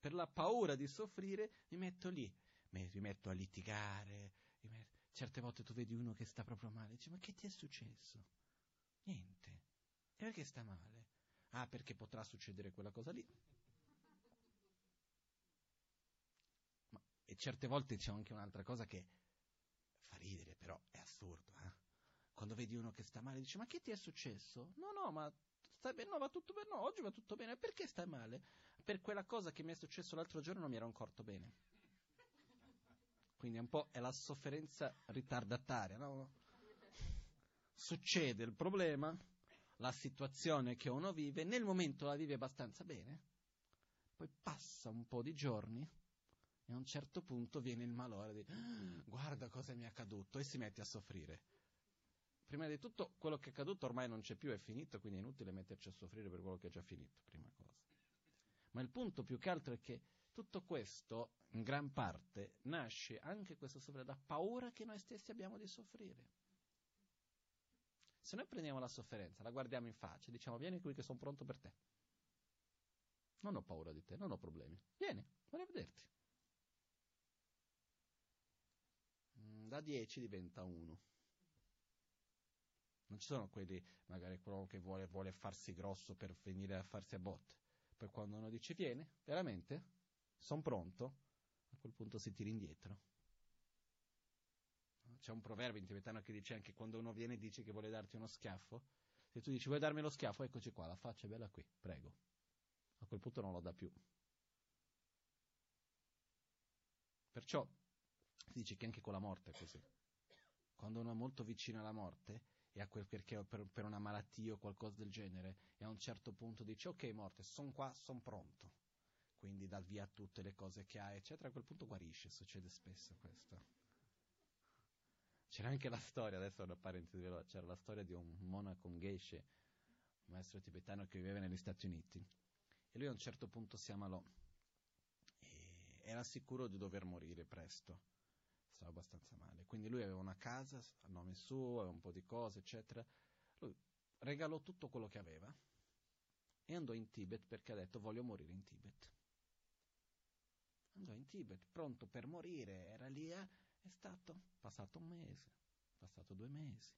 per la paura di soffrire, mi metto lì, mi rimetto a litigare. Metto... Certe volte tu vedi uno che sta proprio male, dici ma che ti è successo? Niente. E perché sta male? Ah, perché potrà succedere quella cosa lì. Ma, e certe volte c'è anche un'altra cosa che fa ridere, però è assurdo. Quando vedi uno che sta male, dici ma che ti è successo? No, no, ma stai bene? No, va tutto bene? No, oggi va tutto bene. Perché stai male? per quella cosa che mi è successo l'altro giorno non mi ero accorto bene. Quindi è un po' è la sofferenza ritardataria, no? Succede il problema, la situazione che uno vive, nel momento la vive abbastanza bene, poi passa un po' di giorni e a un certo punto viene il malore di ah, guarda cosa mi è accaduto e si mette a soffrire. Prima di tutto quello che è accaduto ormai non c'è più, è finito, quindi è inutile metterci a soffrire per quello che è già finito, prima cosa. Ma il punto più che altro è che tutto questo, in gran parte, nasce anche questo soffrire da paura che noi stessi abbiamo di soffrire. Se noi prendiamo la sofferenza, la guardiamo in faccia e diciamo vieni qui che sono pronto per te. Non ho paura di te, non ho problemi. Vieni, vorrei vederti. Mm, da 10 diventa 1. Ci sono quelli, magari quello che vuole, vuole farsi grosso per venire a farsi a botte. Poi quando uno dice vieni, veramente? Sono pronto? A quel punto si tira indietro. C'è un proverbio in tibetano che dice anche quando uno viene e dice che vuole darti uno schiaffo, se tu dici vuoi darmi lo schiaffo, eccoci qua, la faccia è bella qui, prego. A quel punto non lo dà più. Perciò si dice che anche con la morte è così. Quando uno è molto vicino alla morte, e a quel perché per, per una malattia o qualcosa del genere e a un certo punto dice ok morte, sono qua, sono pronto. Quindi dà via tutte le cose che ha, eccetera, a quel punto guarisce, succede spesso questo. C'era anche la storia, adesso una parentesi veloce, c'era la storia di un monaco, un geishe, un maestro tibetano che viveva negli Stati Uniti. E lui a un certo punto si ammalò. E era sicuro di dover morire presto stava abbastanza male. Quindi lui aveva una casa a nome suo, aveva un po' di cose, eccetera. Lui regalò tutto quello che aveva e andò in Tibet perché ha detto voglio morire in Tibet. Andò in Tibet, pronto per morire, era lì, eh, è stato passato un mese, passato due mesi,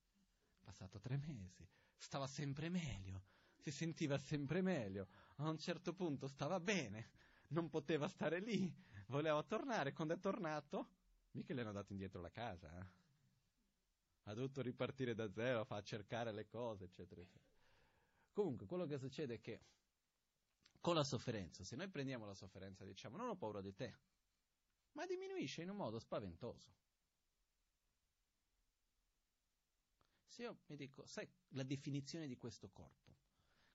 passato tre mesi, stava sempre meglio, si sentiva sempre meglio, a un certo punto stava bene, non poteva stare lì, voleva tornare, quando è tornato mica le hanno dato indietro la casa. Eh? Ha dovuto ripartire da zero, fa cercare le cose, eccetera, eccetera. Comunque, quello che succede è che con la sofferenza, se noi prendiamo la sofferenza e diciamo non ho paura di te, ma diminuisce in un modo spaventoso. Se io mi dico, sai la definizione di questo corpo?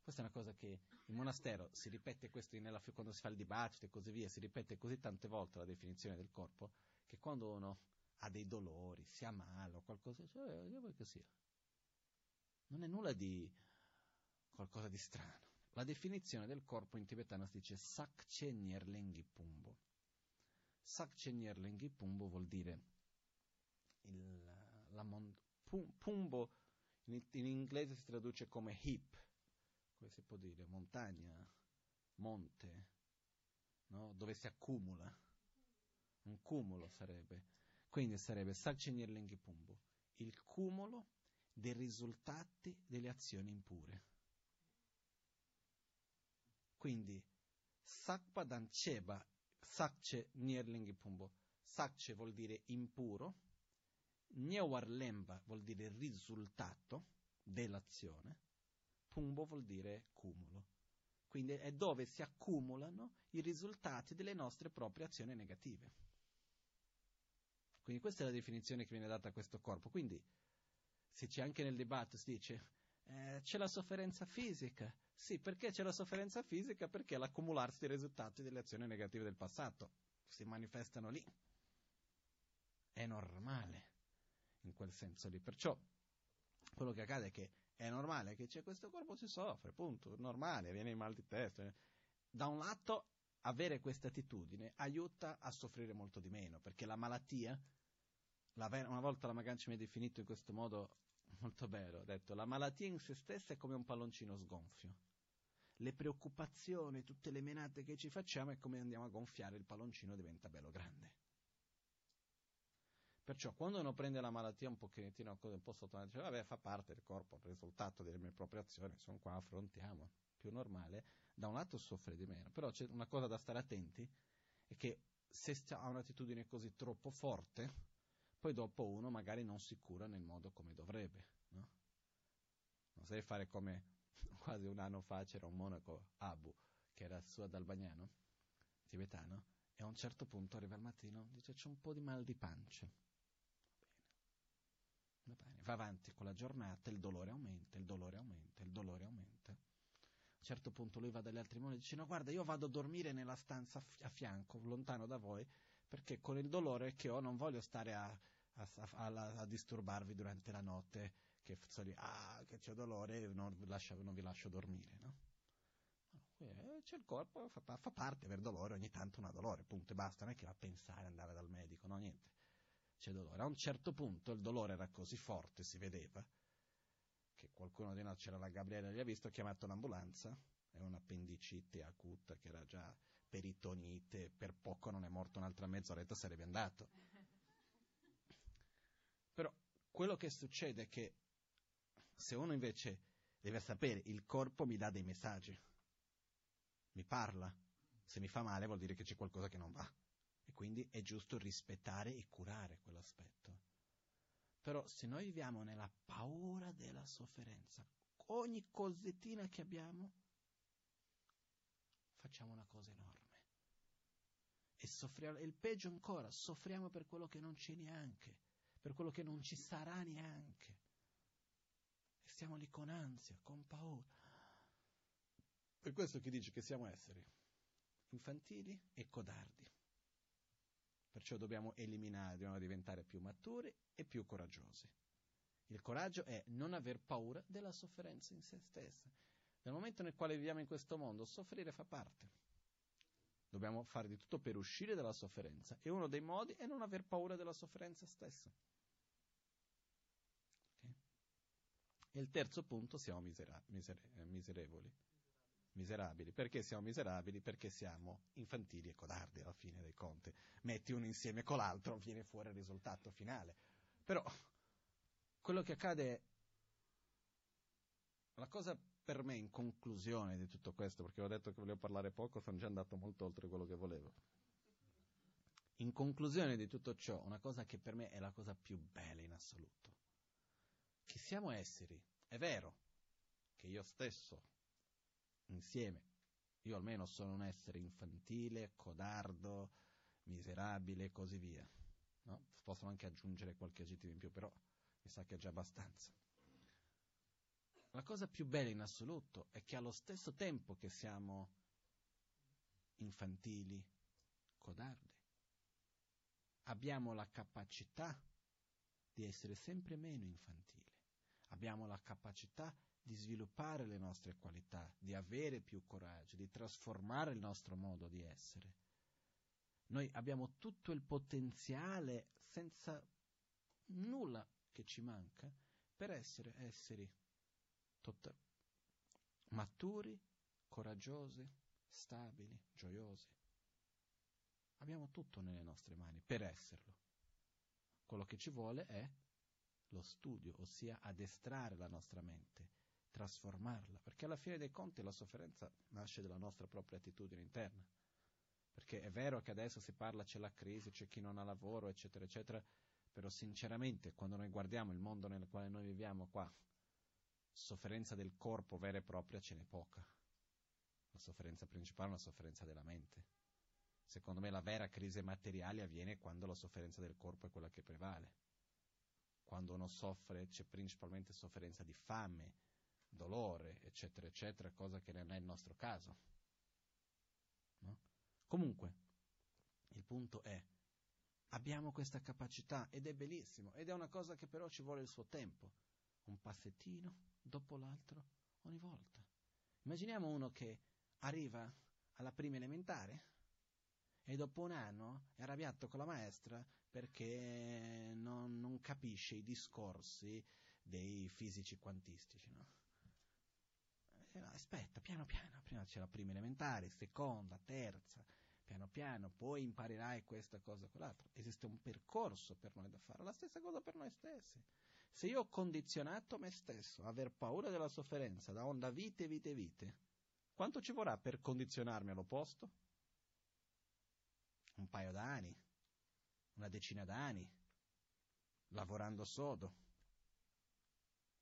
Questa è una cosa che in monastero si ripete questo nella, quando si fa il dibattito e così via, si ripete così tante volte la definizione del corpo, che quando uno ha dei dolori, si ammala o qualcosa, cioè, io vuoi che sia. Non è nulla di qualcosa di strano. La definizione del corpo in tibetano si dice Sakche Nyerlengi Pumbo. Sakche Nyerlengi Pumbo vuol dire il, mon, Pumbo in, in, inglese si traduce come hip, come si può dire, montagna, monte, no? dove si accumula un cumulo sarebbe. Quindi sarebbe Salcenirlenghi Pumbo, il cumulo dei risultati delle azioni impure. Quindi, Sakpa Dancheba, Sakche Nierlingi Pumbo. Sakche vuol dire impuro, Nyewarlemba vuol dire risultato dell'azione, Pumbo vuol dire cumulo. Quindi è dove si accumulano i risultati delle nostre proprie azioni negative. Quindi questa è la definizione che viene data a questo corpo. Quindi se c'è anche nel dibattito, si dice eh, c'è la sofferenza fisica. Sì, perché c'è la sofferenza fisica? Perché è l'accumularsi dei risultati delle azioni negative del passato si manifestano lì. È normale in quel senso lì. Perciò quello che accade è che è normale che c'è questo corpo, si soffre, punto, normale, viene in mal di testa. Da un lato, avere questa attitudine aiuta a soffrire molto di meno, perché la malattia, la, una volta la Maganci mi ha definito in questo modo molto bello, ha detto, la malattia in se stessa è come un palloncino sgonfio. Le preoccupazioni, tutte le menate che ci facciamo è come andiamo a gonfiare, il palloncino diventa bello grande. Perciò quando uno prende la malattia un pochettino un po' sotto, dice vabbè fa parte del corpo, il risultato delle mie proprie azioni, sono qua, affrontiamo, più normale, da un lato soffre di meno, però c'è una cosa da stare attenti, è che se ha un'attitudine così troppo forte, poi dopo uno magari non si cura nel modo come dovrebbe, no? Non sai fare come quasi un anno fa c'era un monaco, Abu, che era su ad Albagnano, tibetano, e a un certo punto arriva al mattino, dice c'è un po' di mal di pancia Va bene, va avanti con la giornata, il dolore aumenta, il dolore aumenta, il dolore aumenta. A un certo punto lui va dagli altri monaci e dice: No, guarda, io vado a dormire nella stanza a fianco, lontano da voi, perché con il dolore che ho non voglio stare a, a, a, a disturbarvi durante la notte, che sto lì, ah, che c'è dolore, non, lascia, non vi lascio dormire, no? Eh, c'è il corpo, fa, fa parte aver dolore, ogni tanto una dolore, punto e basta, non è che va a pensare andare dal medico, no, niente c'è dolore. A un certo punto il dolore era così forte, si vedeva, che qualcuno di noi, c'era la Gabriele, gli ha visto, ha chiamato l'ambulanza, è un'appendicite acuta che era già peritonite, per poco non è morto un'altra mezz'oretta, sarebbe andato. Però quello che succede è che se uno invece deve sapere, il corpo mi dà dei messaggi, mi parla, se mi fa male vuol dire che c'è qualcosa che non va e quindi è giusto rispettare e curare quell'aspetto. Però se noi viviamo nella paura della sofferenza, ogni cosettina che abbiamo, facciamo una cosa enorme. E soffriamo, e il peggio ancora, soffriamo per quello che non c'è neanche, per quello che non ci sarà neanche. E stiamo lì con ansia, con paura. Per questo che dice che siamo esseri infantili e codardi. Perciò dobbiamo eliminare, dobbiamo diventare più maturi e più coraggiosi. Il coraggio è non aver paura della sofferenza in se stessa. Nel momento nel quale viviamo in questo mondo, soffrire fa parte. Dobbiamo fare di tutto per uscire dalla sofferenza e uno dei modi è non aver paura della sofferenza stessa. Okay? E il terzo punto, siamo misera- misere- eh, miserevoli miserabili. Perché siamo miserabili? Perché siamo infantili e codardi alla fine dei conti. Metti uno insieme con l'altro, viene fuori il risultato finale. Però quello che accade è la cosa per me in conclusione di tutto questo, perché ho detto che volevo parlare poco, sono già andato molto oltre quello che volevo. In conclusione di tutto ciò, una cosa che per me è la cosa più bella in assoluto, che siamo esseri, è vero che io stesso insieme. Io almeno sono un essere infantile, codardo, miserabile e così via. No? Posso anche aggiungere qualche aggettivo in più, però mi sa che è già abbastanza. La cosa più bella in assoluto è che allo stesso tempo che siamo infantili, codardi, abbiamo la capacità di essere sempre meno infantili. Abbiamo la capacità di sviluppare le nostre qualità, di avere più coraggio, di trasformare il nostro modo di essere. Noi abbiamo tutto il potenziale senza nulla che ci manca per essere esseri tot- maturi, coraggiosi, stabili, gioiosi. Abbiamo tutto nelle nostre mani per esserlo. Quello che ci vuole è lo studio, ossia addestrare la nostra mente trasformarla, perché alla fine dei conti la sofferenza nasce dalla nostra propria attitudine interna. Perché è vero che adesso si parla, c'è la crisi, c'è chi non ha lavoro, eccetera, eccetera, però sinceramente quando noi guardiamo il mondo nel quale noi viviamo qua, sofferenza del corpo vera e propria ce n'è poca. La sofferenza principale è una sofferenza della mente. Secondo me la vera crisi materiale avviene quando la sofferenza del corpo è quella che prevale. Quando uno soffre c'è principalmente sofferenza di fame, dolore, eccetera, eccetera, cosa che non è il nostro caso. No? Comunque, il punto è, abbiamo questa capacità ed è bellissimo, ed è una cosa che però ci vuole il suo tempo, un passettino dopo l'altro ogni volta. Immaginiamo uno che arriva alla prima elementare e dopo un anno è arrabbiato con la maestra perché non, non capisce i discorsi dei fisici quantistici. No? Aspetta, piano piano, prima c'è la prima elementare, seconda, terza, piano piano, poi imparerai questa cosa, quell'altra. Esiste un percorso per noi da fare, la stessa cosa per noi stessi. Se io ho condizionato me stesso a aver paura della sofferenza da onda vite, vite, vite, quanto ci vorrà per condizionarmi all'opposto? Un paio d'anni, una decina d'anni, lavorando sodo.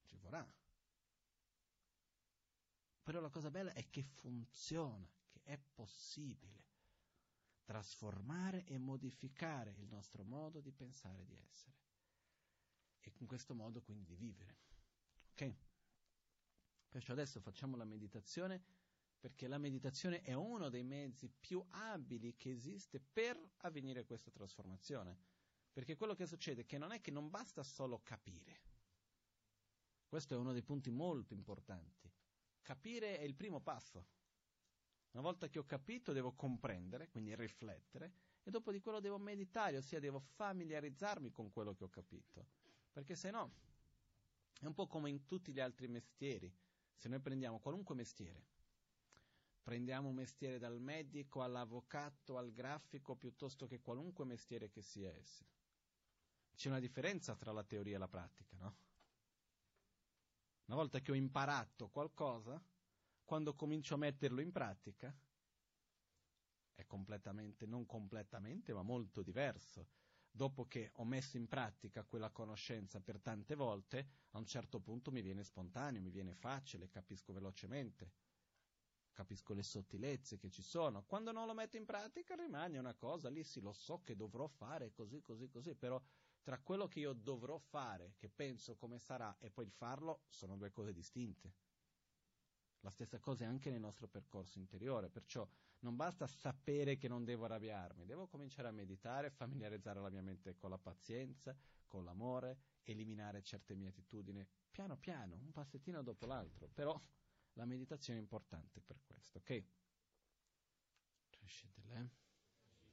Ci vorrà. Però la cosa bella è che funziona, che è possibile trasformare e modificare il nostro modo di pensare e di essere. E in questo modo quindi di vivere. Ok? Perciò adesso facciamo la meditazione perché la meditazione è uno dei mezzi più abili che esiste per avvenire questa trasformazione. Perché quello che succede è che non è che non basta solo capire. Questo è uno dei punti molto importanti. Capire è il primo passo. Una volta che ho capito devo comprendere, quindi riflettere, e dopo di quello devo meditare, ossia devo familiarizzarmi con quello che ho capito. Perché se no è un po' come in tutti gli altri mestieri. Se noi prendiamo qualunque mestiere, prendiamo un mestiere dal medico all'avvocato al grafico piuttosto che qualunque mestiere che sia esso. C'è una differenza tra la teoria e la pratica, no? Una volta che ho imparato qualcosa, quando comincio a metterlo in pratica, è completamente, non completamente, ma molto diverso. Dopo che ho messo in pratica quella conoscenza per tante volte, a un certo punto mi viene spontaneo, mi viene facile, capisco velocemente, capisco le sottilezze che ci sono. Quando non lo metto in pratica rimane una cosa, lì sì, lo so che dovrò fare così, così, così, però tra quello che io dovrò fare, che penso come sarà, e poi il farlo, sono due cose distinte. La stessa cosa è anche nel nostro percorso interiore, perciò non basta sapere che non devo arrabbiarmi, devo cominciare a meditare, familiarizzare la mia mente con la pazienza, con l'amore, eliminare certe mie attitudini, piano piano, un passettino dopo l'altro, però la meditazione è importante per questo, ok?